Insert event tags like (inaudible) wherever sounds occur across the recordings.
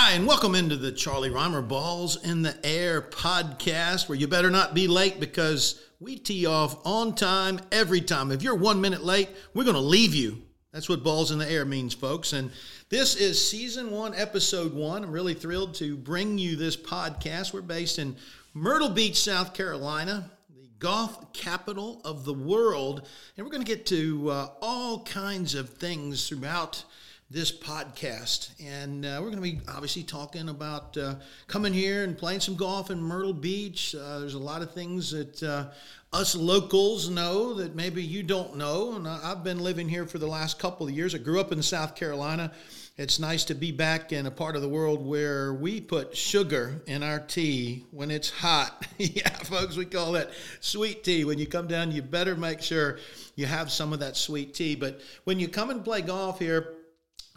Hi, and welcome into the Charlie Rymer Balls in the Air podcast, where you better not be late because we tee off on time every time. If you're one minute late, we're going to leave you. That's what Balls in the Air means, folks. And this is season one, episode one. I'm really thrilled to bring you this podcast. We're based in Myrtle Beach, South Carolina, the golf capital of the world. And we're going to get to uh, all kinds of things throughout this podcast. And uh, we're going to be obviously talking about uh, coming here and playing some golf in Myrtle Beach. Uh, there's a lot of things that uh, us locals know that maybe you don't know. And I've been living here for the last couple of years. I grew up in South Carolina. It's nice to be back in a part of the world where we put sugar in our tea when it's hot. (laughs) yeah, folks, we call that sweet tea. When you come down, you better make sure you have some of that sweet tea. But when you come and play golf here,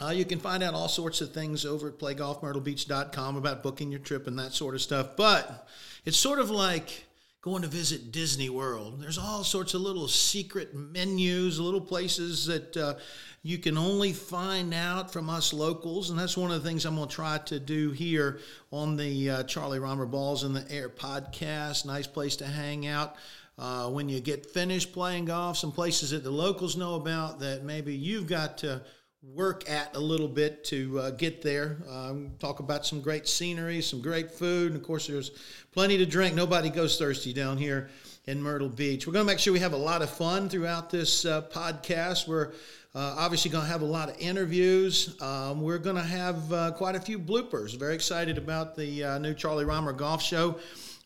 uh, you can find out all sorts of things over at playgolfmyrtlebeach.com about booking your trip and that sort of stuff. But it's sort of like going to visit Disney World. There's all sorts of little secret menus, little places that uh, you can only find out from us locals. And that's one of the things I'm going to try to do here on the uh, Charlie Rymer Balls in the Air podcast. Nice place to hang out. Uh, when you get finished playing golf, some places that the locals know about that maybe you've got to work at a little bit to uh, get there. Um, talk about some great scenery, some great food, and of course, there's plenty to drink. Nobody goes thirsty down here in Myrtle Beach. We're going to make sure we have a lot of fun throughout this uh, podcast. We're uh, obviously going to have a lot of interviews. Um, we're going to have uh, quite a few bloopers. Very excited about the uh, new Charlie Rymer Golf Show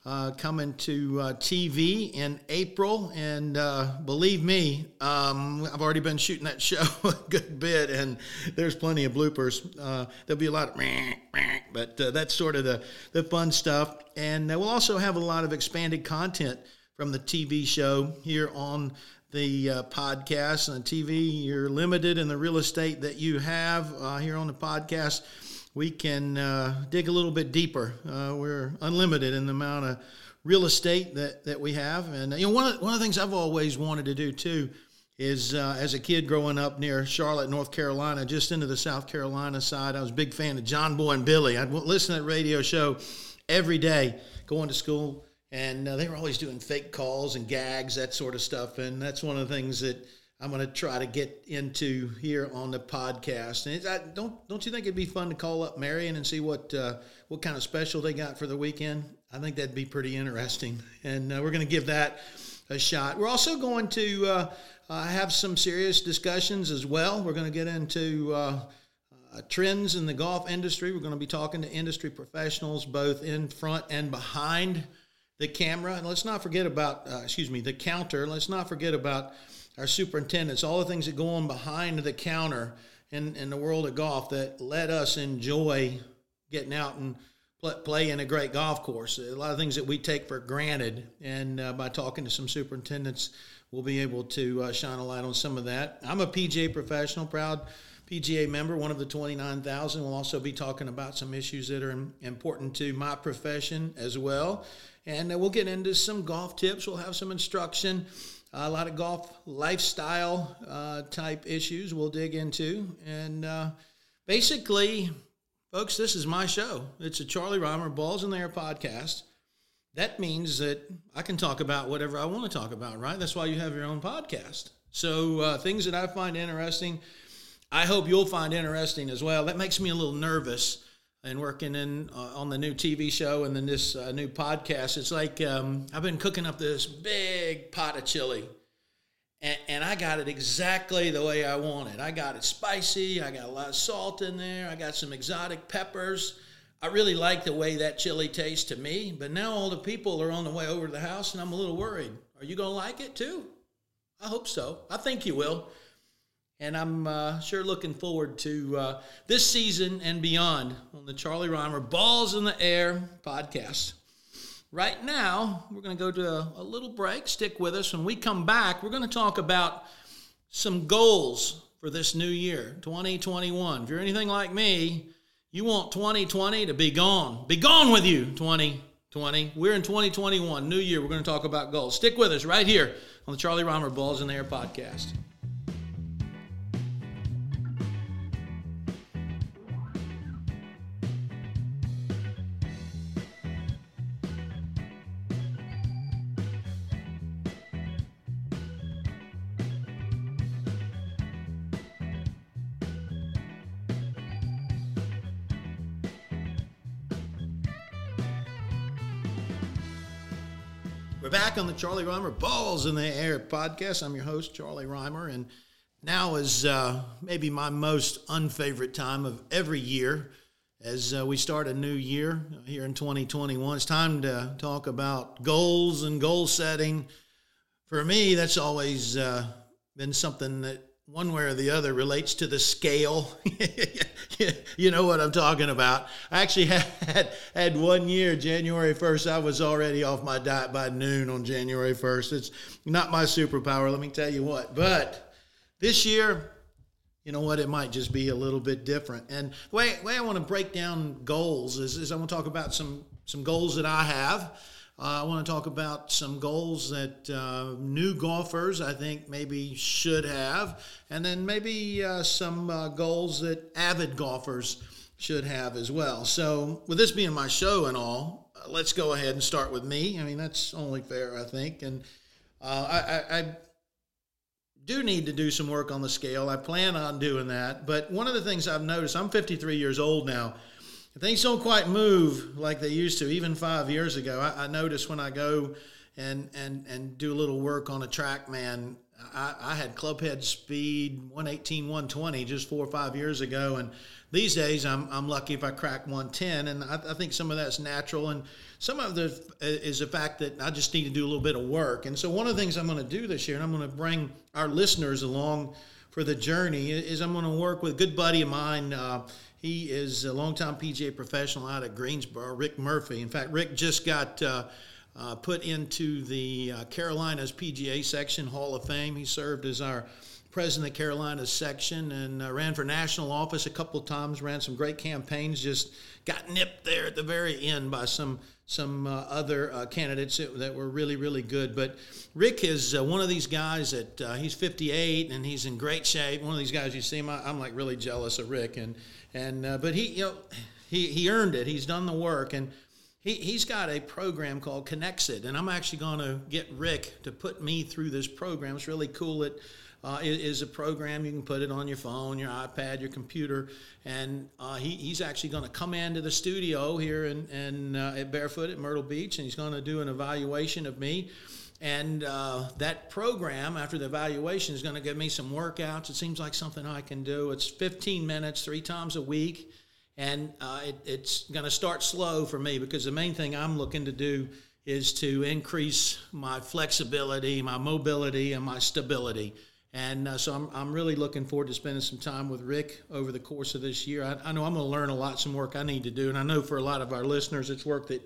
uh, coming to uh, TV in April. And uh, believe me, um, I've already been shooting that (laughs) show a good bit, and there's plenty of bloopers. Uh, there'll be a lot of, but uh, that's sort of the, the fun stuff. And uh, we'll also have a lot of expanded content from the TV show here on the podcast and the TV. You're limited in the real estate that you have here on the podcast we can uh, dig a little bit deeper. Uh, we're unlimited in the amount of real estate that, that we have. And you know, one of, one of the things I've always wanted to do too is uh, as a kid growing up near Charlotte, North Carolina, just into the South Carolina side, I was a big fan of John Boy and Billy. I'd listen to that radio show every day going to school, and uh, they were always doing fake calls and gags, that sort of stuff. And that's one of the things that I'm going to try to get into here on the podcast. And I, don't don't you think it'd be fun to call up Marion and see what uh, what kind of special they got for the weekend? I think that'd be pretty interesting, and uh, we're going to give that a shot. We're also going to uh, uh have some serious discussions as well. We're going to get into uh, uh, trends in the golf industry. We're going to be talking to industry professionals both in front and behind the camera. And let's not forget about excuse me the counter. Let's not forget about our superintendents, all the things that go on behind the counter in, in the world of golf that let us enjoy getting out and play, play in a great golf course. A lot of things that we take for granted. And uh, by talking to some superintendents, we'll be able to uh, shine a light on some of that. I'm a PGA professional, proud PGA member, one of the 29,000. We'll also be talking about some issues that are important to my profession as well. And uh, we'll get into some golf tips. We'll have some instruction a lot of golf lifestyle uh, type issues we'll dig into. And uh, basically, folks, this is my show. It's a Charlie Rymer Balls in the Air podcast. That means that I can talk about whatever I want to talk about, right? That's why you have your own podcast. So, uh, things that I find interesting, I hope you'll find interesting as well. That makes me a little nervous and working in uh, on the new TV show and then this uh, new podcast. It's like um, I've been cooking up this big pot of chili, and, and, I got it exactly the way I want it. I got it spicy. I got a lot of salt in there. I got some exotic peppers. I really like the way that chili tastes to me. But now all the people are on the way over to the house, and I'm a little worried. Are you to like it too? I hope so. I think you will. And I'm uh, sure looking forward to uh, this season and beyond on the Charlie Rymer Balls in the Air podcast. Right now, we're going to go to a, a little break. Stick with us. When we come back, we're going to talk about some goals for this new year, 2021. If you're anything like me, you want 2020 to be gone. Be gone with you, 2020. We're in 2021, new year. We're going to talk about goals. Stick with us right here on the Charlie Rymer Balls in the Air podcast. Charlie Rymer Balls in the Air podcast. I'm your host, Charlie Rymer, and now is uh, maybe my most unfavorite time of every year as uh, we start a new year here in 2021. It's time to talk about goals and goal setting. For me, that's always uh, been something that one way or the other relates to the scale. (laughs) you know what I'm talking about. I actually had had one year, January 1st, I was already off my diet by noon on January 1st. It's not my superpower, let me tell you what. But this year, you know what, it might just be a little bit different. And the way, way I want to break down goals is, is I want to talk about some some goals that I have I want to talk about some goals that uh, new golfers, I think, maybe should have, and then maybe uh, some uh, goals that avid golfers should have as well. So, with this being my show and all, uh, let's go ahead and start with me. I mean, that's only fair, I think. And uh, I, I, I do need to do some work on the scale. I plan on doing that. But one of the things I've noticed, I'm 53 years old now things don't quite move like they used to, even five years ago. I, I notice when I go and and and do a little work on a TrackMan, I, I had clubhead speed 118, 120 just four or five years ago, and these days I'm, I'm lucky if I crack 110, and I, I think some of that's natural, and some of the is the fact that I just need to do a little bit of work. And so one of the things I'm going to do this year, and I'm going to bring our listeners along for the journey, is I'm going to work with a good buddy of mine. Uh, he is a longtime PGA professional out of Greensboro, Rick Murphy. In fact, Rick just got uh, uh, put into the uh, Carolinas PGA section Hall of Fame. He served as our president of Carolinas section and uh, ran for national office a couple times. Ran some great campaigns. Just got nipped there at the very end by some some uh, other uh, candidates that, that, were really really good. But Rick is uh, one of these guys that uh, he's 58 and he's in great shape. One of these guys you see him. I, am like really jealous of Rick and and uh, but he you know he he earned it. He's done the work and. He, he's got a program called Connexit, and I'm actually going to get Rick to put me through this program. It's really cool. It uh, is, a program you can put it on your phone, your iPad, your computer, and uh, he, he's actually going to come into the studio here in, in uh, at Barefoot at Myrtle Beach, and he's going to do an evaluation of me. And uh, that program, after the evaluation, is going to give me some workouts. It seems like something I can do. It's 15 minutes, three times a week. And uh, it, it's going to start slow for me because the main thing I'm looking to do is to increase my flexibility, my mobility, and my stability. And uh, so I'm, I'm really looking forward to spending some time with Rick over the course of this year. I, I know I'm going to learn a lot, some work I need to do. And I know for a lot of our listeners, it's work that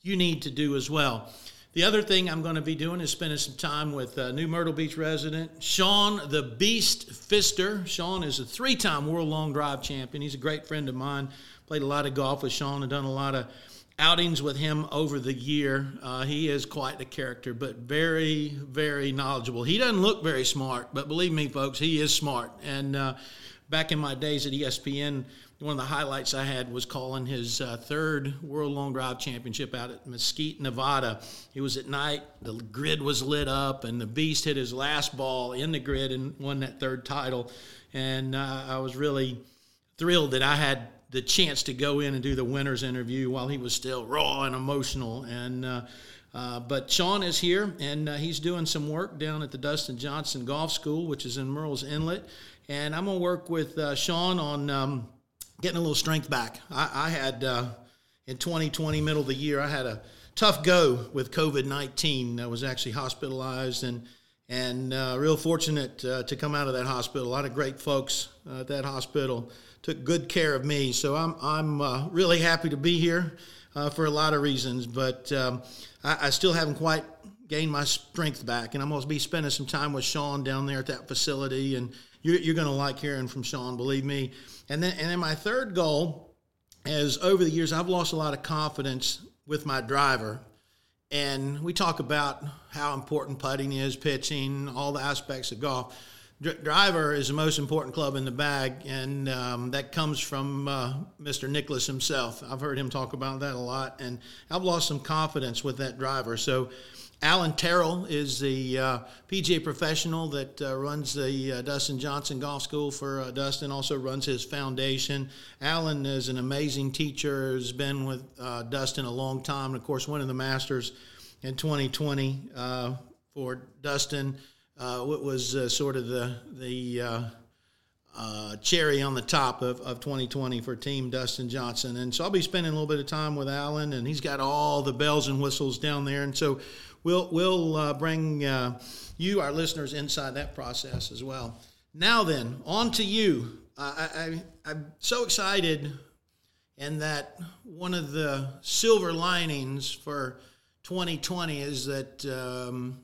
you need to do as well. The other thing I'm going to be doing is spending some time with uh, new Myrtle Beach resident Sean the Beast Fister. Sean is a three time world long drive champion. He's a great friend of mine. Played a lot of golf with Sean and done a lot of outings with him over the year. Uh, he is quite a character, but very, very knowledgeable. He doesn't look very smart, but believe me, folks, he is smart. And uh, back in my days at ESPN, one of the highlights I had was calling his uh, third World Long Drive Championship out at Mesquite, Nevada. It was at night, the grid was lit up, and the Beast hit his last ball in the grid and won that third title. And uh, I was really thrilled that I had the chance to go in and do the winner's interview while he was still raw and emotional. And uh, uh, but Sean is here, and uh, he's doing some work down at the Dustin Johnson Golf School, which is in Murrells Inlet. And I'm gonna work with uh, Sean on. Um, getting a little strength back. I, I had uh, in 2020, middle of the year, I had a tough go with COVID 19. I was actually hospitalized and and uh, real fortunate uh, to come out of that hospital. A lot of great folks uh, at that hospital took good care of me. So I'm I'm uh, really happy to be here uh, for a lot of reasons, but um, I, I still haven't quite gained my strength back, and I'm going to be spending some time with Sean down there at that facility and you're, you're going to like hearing from Sean, believe me. And then, and then my third goal is over the years, I've lost a lot of confidence with my driver. And we talk about how important putting is, pitching, all the aspects of golf. Dr- driver is the most important club in the bag, and um, that comes from uh, Mr. Nicklaus himself. I've heard him talk about that a lot, and I've lost some confidence with that driver. So Allen Terrell is the uh, PGA professional that uh, runs the uh, Dustin Johnson Golf School for uh, Dustin, also runs his foundation. Allen is an amazing teacher, has been with uh, Dustin a long time, and of course, winning the Masters in 2020 uh, for Dustin. What was sort of the the uh, cherry on the top of, of 2020 for Team Dustin Johnson. And so I'll be spending a little bit of time with Allen, and he's got all the bells and whistles down there. And so we'll we'll uh, bring uh, you, our listeners, inside that process as well. Now then, on to you. I, I, I'm so excited, and that one of the silver linings for 2020 is that um,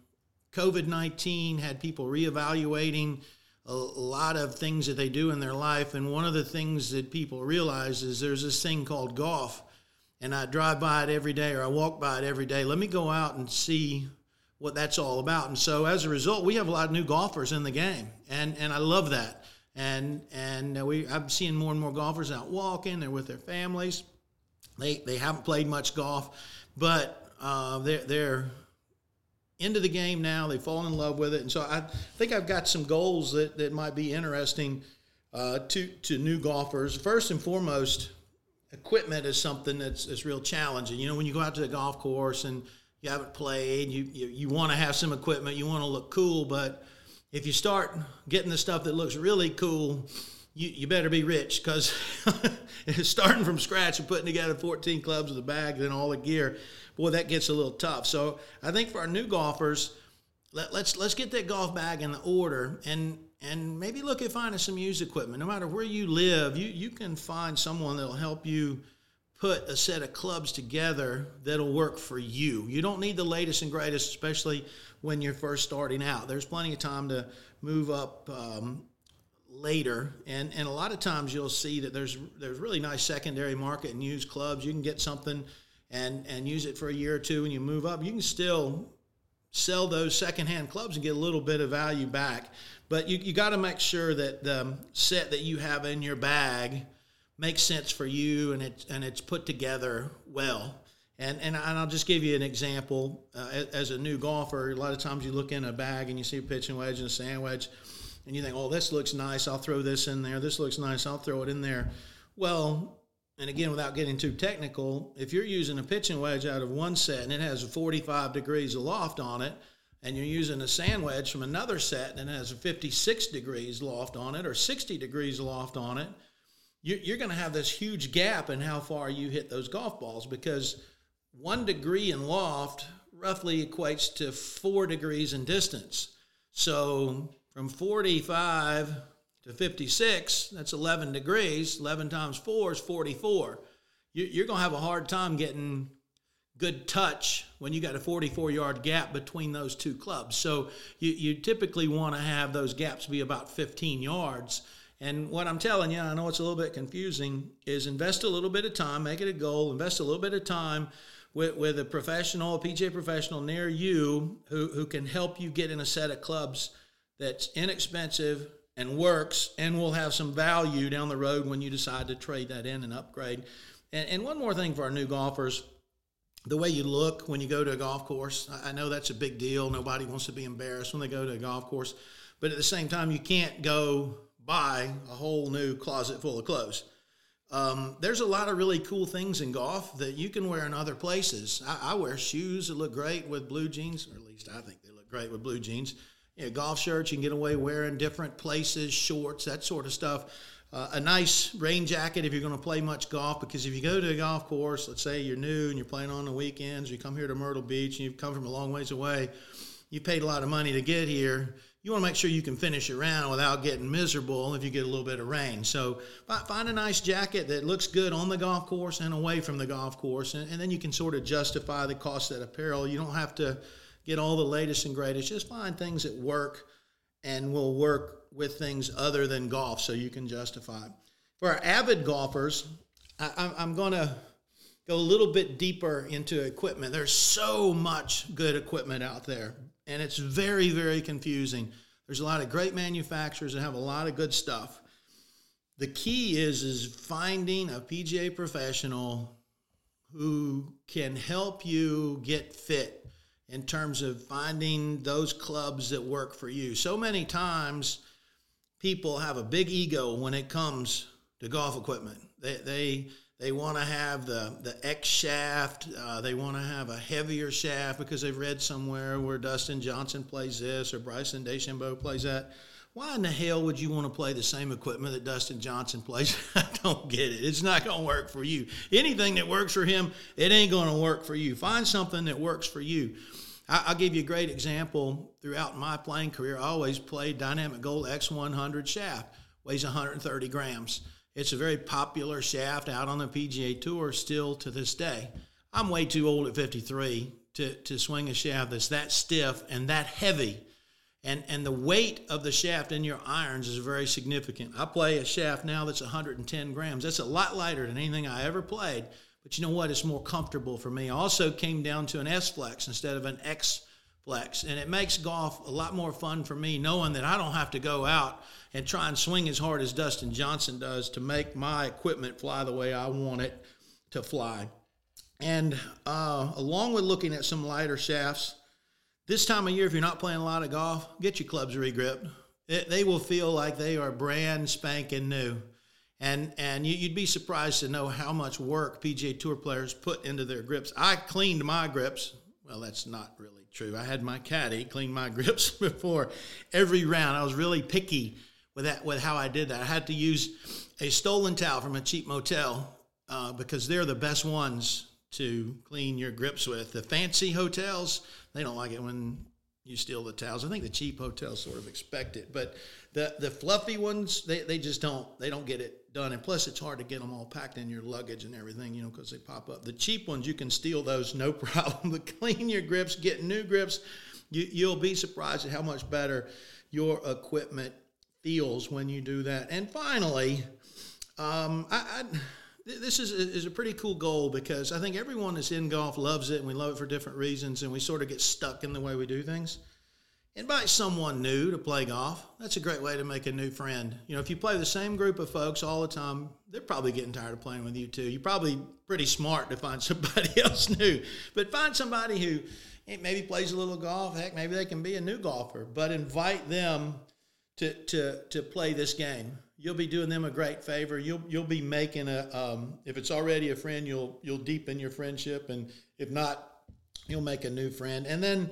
COVID 19 had people reevaluating a lot of things that they do in their life. And one of the things that people realize is there's this thing called golf. And I drive by it every day or I walk by it every day. Let me go out and see what that's all about. And so as a result, we have a lot of new golfers in the game. And, and I love that. And, and we, I'm seeing more and more golfers out walking. They're with their families. They, they haven't played much golf, but uh, they're, they're into the game now. They've fallen in love with it, and so I think I've got some goals that, that might be interesting uh, to to new golfers. First and foremost, equipment is something that's, that's real challenging. You know, when you go out to the golf course and you haven't played, you you, you want to have some equipment, you want to look cool, but if you start getting the stuff that looks really cool, you, you better be rich because (laughs) starting from scratch and putting together 14 clubs with a bag and all the gear boy, that gets a little tough. So I think for our new golfers, let, let's let's get that golf bag in the order and and maybe look at finding some used equipment. No matter where you live, you you can find someone that'll help you put a set of clubs together that'll work for you. You don't need the latest and greatest, especially when you're first starting out. There's plenty of time to move up um, later, and and a lot of times you'll see that there's there's really nice secondary market and used clubs. You can get something and and use it for a year or two and you move up, you can still sell those secondhand clubs and get a little bit of value back. But you, you got to make sure that the set that you have in your bag makes sense for you and it's and it's put together well. And, and I'll just give you an example. Uh, as a new golfer, a lot of times you look in a bag and you see a pitching wedge and a sand wedge, and you think, "Oh, this looks nice. I'll throw this in there. This looks nice. I'll throw it in there." Well, and again, without getting too technical, if you're using a pitching wedge out of one set and it has a 45 degrees of loft on it, and you're using a sand wedge from another set and it has a 56 degrees loft on it or 60 degrees loft on it, you're going to have this huge gap in how far you hit those golf balls because one degree in loft roughly equates to four degrees in distance. So from 45 to 56, that's 11 degrees. 11 times 4 is 44. You're going to have a hard time getting good touch when you got a 44 yard gap between those two clubs. So you, you typically want to have those gaps be about 15 yards. And what I'm telling you, I know it's a little bit confusing, is invest a little bit of time, make it a goal, invest a little bit of time with, with a professional, a PGA professional near you who, who can help you get in a set of clubs that's inexpensive, and works and will have some value down the road when you decide to trade that in and upgrade. And, and one more thing for our new golfers the way you look when you go to a golf course. I know that's a big deal. Nobody wants to be embarrassed when they go to a golf course. But at the same time, you can't go buy a whole new closet full of clothes. Um, there's a lot of really cool things in golf that you can wear in other places. I, I wear shoes that look great with blue jeans, or at least I think they look great with blue jeans you know, golf shirts you can get away wearing different places, shorts, that sort of stuff. Uh, a nice rain jacket if you're going to play much golf because if you go to a golf course, let's say you're new and you're playing on the weekends, you come here to Myrtle Beach and you've come from a long ways away, you paid a lot of money to get here. You want to make sure you can finish around without getting miserable if you get a little bit of rain. So find a nice jacket that looks good on the golf course and away from the golf course, and, and then you can sort of justify the cost of that apparel. You don't have to get all the latest and greatest. Just find things that work and will work with things other than golf so you can justify. For our avid golfers, I, am going to go a little bit deeper into equipment. There's so much good equipment out there, and it's very, very confusing. There's a lot of great manufacturers that have a lot of good stuff. The key is is finding a PGA professional who can help you get fit in terms of finding those clubs that work for you. So many times people have a big ego when it comes to golf equipment. They they They want to have the, the X shaft. Uh, they want to have a heavier shaft because they've read somewhere where Dustin Johnson plays this or Bryson DeChambeau plays that. Why in the hell would you want to play the same equipment that Dustin Johnson plays? (laughs) I don't get it. It's not going to work for you. Anything that works for him, it ain't going to work for you. Find something that works for you. I'll give you a great example. Throughout my playing career, I always played Dynamic Gold X100 shaft, weighs 130 grams. It's a very popular shaft out on the PGA Tour still to this day. I'm way too old at 53 to, to swing a shaft that's that stiff and that heavy. And, and the weight of the shaft in your irons is very significant. I play a shaft now that's 110 grams. That's a lot lighter than anything I ever played. But you know what? It's more comfortable for me. I also came down to an S flex instead of an X flex. And it makes golf a lot more fun for me knowing that I don't have to go out and try and swing as hard as Dustin Johnson does to make my equipment fly the way I want it to fly. And uh, along with looking at some lighter shafts, this time of year, if you're not playing a lot of golf, get your clubs regripped. It, they will feel like they are brand spanking new. And, and you, would be surprised to know how much work PGA Tour players put into their grips. I cleaned my grips. Well, that's not really true. I had my caddy clean my (laughs) grips before every round. I was really picky with that with how I did that. I had to use a stolen towel from a cheap motel uh, because they're the best ones to clean your grips with. The fancy hotels they don't like it when you steal the towels. I think the cheap hotels sort of expect it, but the the fluffy ones they, they just don't they don't get it done. And plus, it's hard to get them all packed in your luggage and everything, you know, because they pop up. The cheap ones you can steal those no (laughs) problem. But clean your grips, get new grips. You, you'll be surprised at how much better your equipment feels when you do that. And finally, um, I, I, this is a, is a pretty cool goal because I think everyone that's in golf loves it and we love it for different reasons and we sort of get stuck in the way we do things. Invite someone new to play golf. That's a great way to make a new friend. You know, if you play the same group of folks all the time, they're probably getting tired of playing with you too. You're probably pretty smart to find (laughs) somebody else new, but find somebody who maybe plays a little golf. Heck, maybe they can be a new golfer, but invite them to, to, to play this game. You'll be doing them a great favor. You'll you'll be making a um, if it's already a friend, you'll you'll deepen your friendship, and if not, you'll make a new friend. And then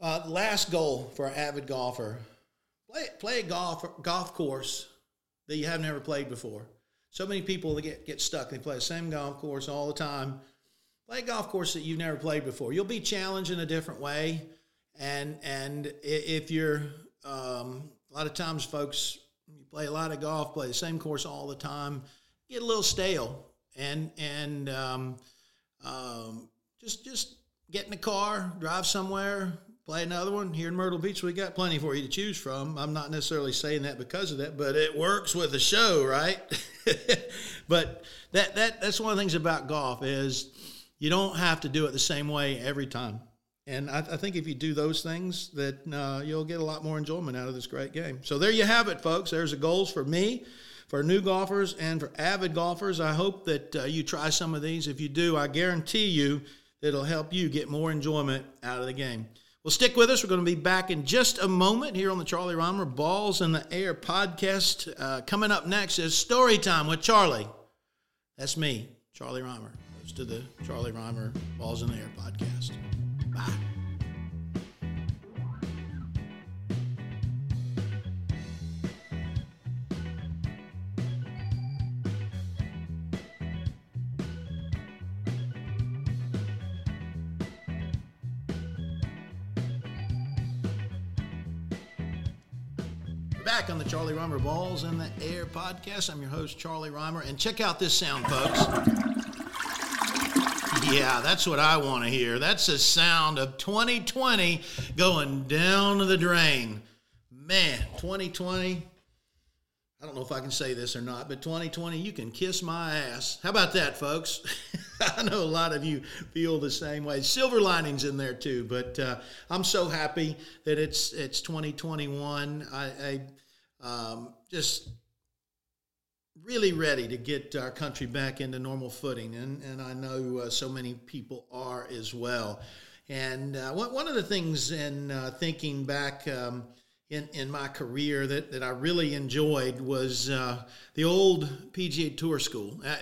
uh, last goal for an avid golfer: play play a golf golf course that you have never played before. So many people get get stuck. They play the same golf course all the time. Play a golf course that you've never played before. You'll be challenged in a different way, and and if you're um, a lot of times, folks, play a lot of golf, play the same course all the time, get a little stale, and and um, um, just just get in the car, drive somewhere, play another one. Here in Myrtle Beach, we got plenty for you to choose from. I'm not necessarily saying that because of that, but it works with the show, right? (laughs) but that that that's one of the things about golf is you don't have to do it the same way every time. And I, I, think if you do those things, that uh, you'll get a lot more enjoyment out of this great game. So there you have it, folks. There's the goals for me, for new golfers, and for avid golfers. I hope that uh, you try some of these. If you do, I guarantee you that it'll help you get more enjoyment out of the game. Well, stick with us. We're going to be back in just a moment here on the Charlie Rymer Balls in the Air podcast. Uh, coming up next is Story Time with Charlie. That's me, Charlie Rymer. host of the Charlie Rymer Balls in the Air podcast. Bye. back on the Charlie Rymer Balls in the Air podcast. I'm your host, Charlie Rymer, and check out this sound, folks. Yeah, that's what I want to hear. That's the sound of 2020 going down the drain. Man, 2020. I don't know if I can say this or not, but 2020, you can kiss my ass. How about that, folks? (laughs) I know a lot of you feel the same way. Silver linings in there too, but uh, I'm so happy that it's it's 2021. I, I um, just really ready to get our country back into normal footing, and, and I know uh, so many people are as well. And uh, one of the things in uh, thinking back um, in, in my career that, that I really enjoyed was uh, the old PGA Tour School. I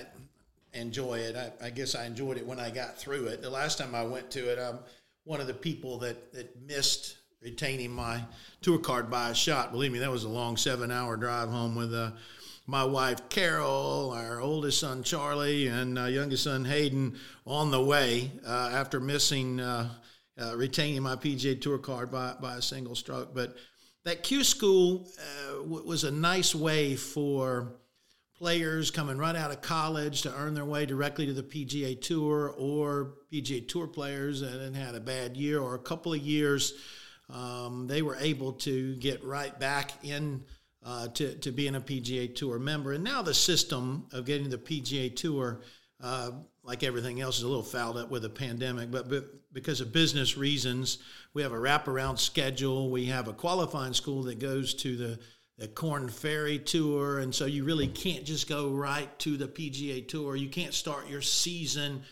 enjoy it. I, I, guess I enjoyed it when I got through it. The last time I went to it, I'm one of the people that, that missed retaining my tour card by a shot. Believe me, that was a long seven hour drive home with uh, my wife Carol, our oldest son Charlie, and uh, youngest son Hayden on the way uh, after missing uh, uh, retaining my PGA Tour card by, by a single stroke. But that Q school uh, w- was a nice way for players coming right out of college to earn their way directly to the PGA Tour or PGA Tour players that had a bad year or a couple of years. Um, they were able to get right back in uh, to, to being a PGA Tour member. And now the system of getting the PGA Tour, uh, like everything else, is a little fouled up with the pandemic. But, but because of business reasons, we have a wraparound schedule. We have a qualifying school that goes to the the Korn Ferry Tour, and so you really can't just go right to the PGA Tour. You can't start your season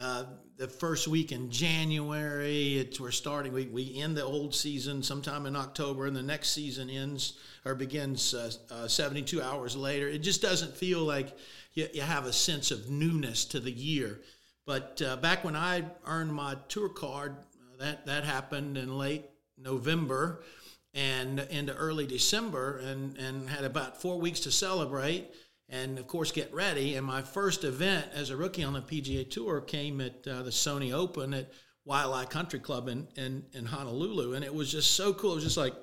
uh, the first week in January. It's we're starting. We, we end the old season sometime in October, and the next season ends or begins uh, uh, 72 hours later. It just doesn't feel like you, you have a sense of newness to the year. But uh, back when I earned my tour card, uh, that that happened in late November and into early December, and and had about four weeks to celebrate and of course get ready. And my first event as a rookie on the PGA Tour came at uh, the Sony Open at Waialae Country Club in, in, in Honolulu, and it was just so cool. It was just like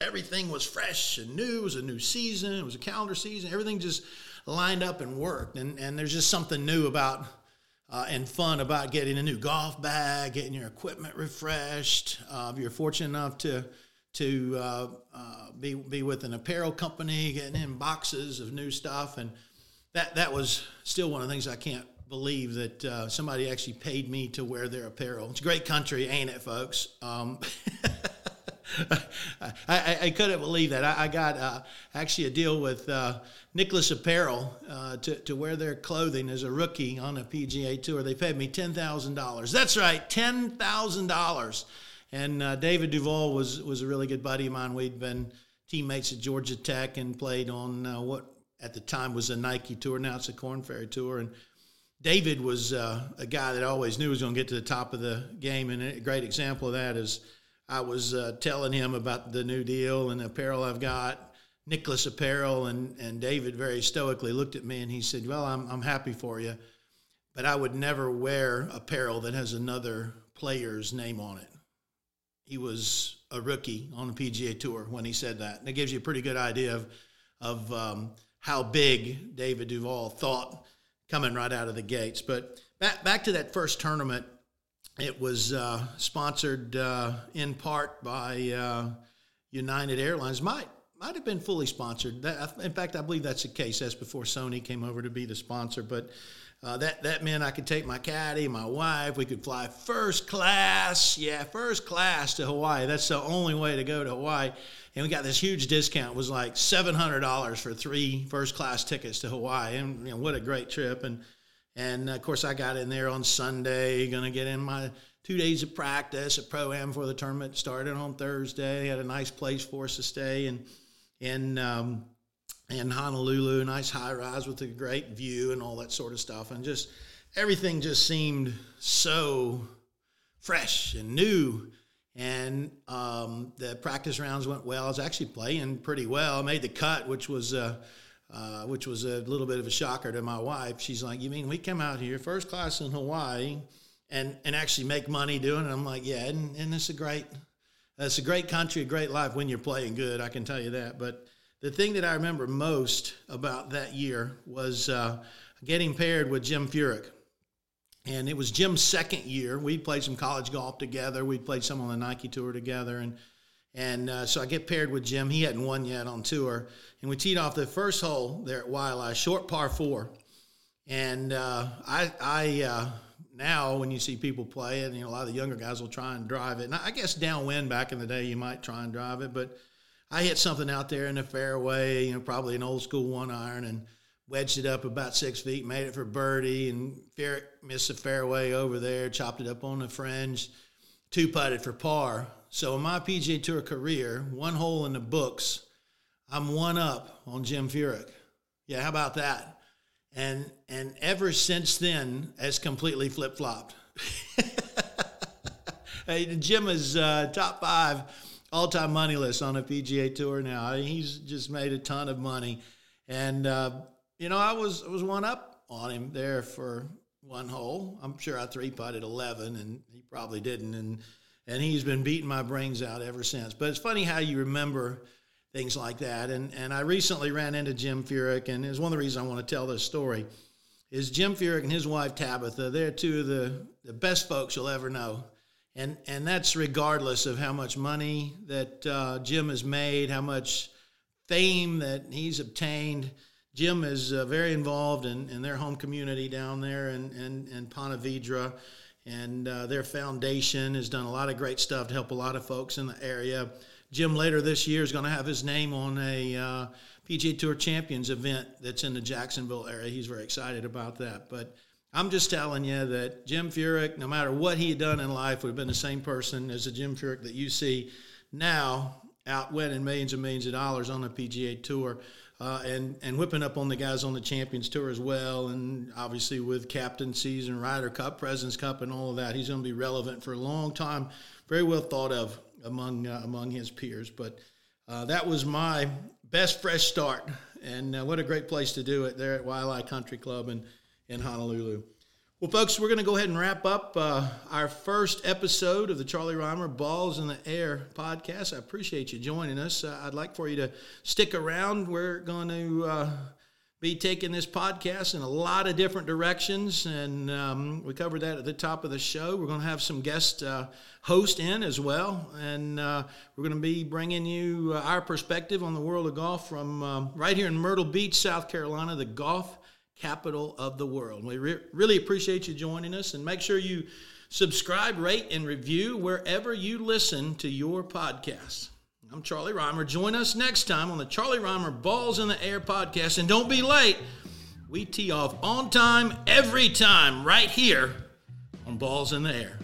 everything was fresh and new. It was a new season. It was a calendar season. Everything just lined up and worked. And and there's just something new about. Uh, and fun about getting a new golf bag, getting your equipment refreshed. Uh, if you're fortunate enough to to uh, uh, be be with an apparel company, getting in boxes of new stuff, and that that was still one of the things I can't believe that uh, somebody actually paid me to wear their apparel. It's a great country, ain't it, folks? Um, (laughs) I, I, I, couldn't believe that. I, I got uh, actually a deal with uh, Nicklaus Apparel uh, to, to wear their clothing as a rookie on a PGA tour. They paid me $10,000. That's right, $10,000 and uh, David Duval was was a really good buddy of mine. We'd been teammates at Georgia Tech and played on uh, what at the time was a Nike tour. Now it's a Korn Ferry tour. And David was uh, a guy that I always knew was going to get to the top of the game. And a great example of that is I was uh, telling him about the new deal and the apparel I've got. Nicklaus Apparel and, and David very stoically looked at me and he said, Well, I'm, I'm happy for you, but I would never wear apparel that has another player's name on it he was a rookie on the PGA Tour when he said that. And it gives you a pretty good idea of, of um, how big David Duval thought coming right out of the gates. But back, back to that first tournament, it was uh, sponsored uh, in part by uh, United Airlines. Might might have been fully sponsored. That, in fact, I believe that's the case. That's before Sony came over to be the sponsor. But uh, that that meant I could take my caddy, my wife. We could fly first class, yeah, first class to Hawaii. That's the only way to go to Hawaii. And we got this huge discount. It was like seven hundred dollars for three first class tickets to Hawaii. And you know, what a great trip! And and of course, I got in there on Sunday. Going to get in my two days of practice at pro am for the tournament started on Thursday. Had a nice place for us to stay and and um, in Honolulu, nice high rise with a great view and all that sort of stuff. And just everything just seemed so fresh and new. And um, the practice rounds went well. I was actually playing pretty well. I made the cut, which was uh, uh, which was a little bit of a shocker to my wife. She's like, "You mean we come out here first class in Hawaii and and actually make money doing it?" I'm like, "Yeah, and, and it's a great it's a great country, a great life when you're playing good. I can tell you that." But the thing that I remember most about that year was uh, getting paired with Jim Furyk. And it was Jim's second year. We played some college golf together. We played some on the Nike tour together. And and uh, so I get paired with Jim. He hadn't won yet on tour. And we teed off the first hole there at Waialae, short par four. And uh, I, I uh, now when you see people play it, you know, a lot of the younger guys will try and drive it. And I guess downwind back in the day, you might try and drive it. But I hit something out there in the fairway, you know, probably an old school one iron, and wedged it up about six feet, made it for birdie, and Furyk missed the fairway over there, chopped it up on the fringe, two putted for par. So in my PGA Tour career, one hole in the books, I'm one up on Jim Furyk. Yeah, how about that? And and ever since then has completely flip flopped. (laughs) hey, Jim is uh, top five all time money list on a PGA Tour now. He's just made a ton of money, and uh, you know I was I was one up on him there for one hole. I'm sure I three putted eleven, and he probably didn't, and and he's been beating my brains out ever since. But it's funny how you remember things like that. And and I recently ran into Jim Furyk, and it's one of the reasons I want to tell this story. Is Jim Furyk and his wife Tabitha? They're two of the, the best folks you'll ever know, and and that's regardless of how much money that uh, Jim has made, how much fame that he's obtained. Jim is uh, very involved in, in their home community down there in, in, in Ponte Vedra, and uh, their foundation has done a lot of great stuff to help a lot of folks in the area. Jim later this year is going to have his name on a uh, PGA Tour Champions event that's in the Jacksonville area. He's very excited about that. But I'm just telling you that Jim Furyk, no matter what he had done in life, would have been the same person as the Jim Furyk that you see now out winning millions and millions of dollars on the PGA Tour. Uh, and and whipping up on the guys on the Champions Tour as well, and obviously with captaincies and Ryder Cup, Presidents Cup, and all of that, he's going to be relevant for a long time. Very well thought of among uh, among his peers. But uh, that was my best fresh start, and uh, what a great place to do it there at Waialae Country Club in in Honolulu. Well, folks, we're going to go ahead and wrap up uh, our first episode of the Charlie Rymer Balls in the Air podcast. I appreciate you joining us. Uh, I'd like for you to stick around. We're going to uh, be taking this podcast in a lot of different directions, and um, we covered that at the top of the show. We're going to have some guest uh, host in as well, and uh, we're going to be bringing you uh, our perspective on the world of golf from um, right here in Myrtle Beach, South Carolina, the golf capital of the world. We re- really appreciate you joining us, and make sure you subscribe, rate, and review wherever you listen to your podcast. I'm Charlie Rymer. Join us next time on the Charlie Rymer Balls in the Air podcast. And don't be late. We tee off on time every time right here on Balls in the Air.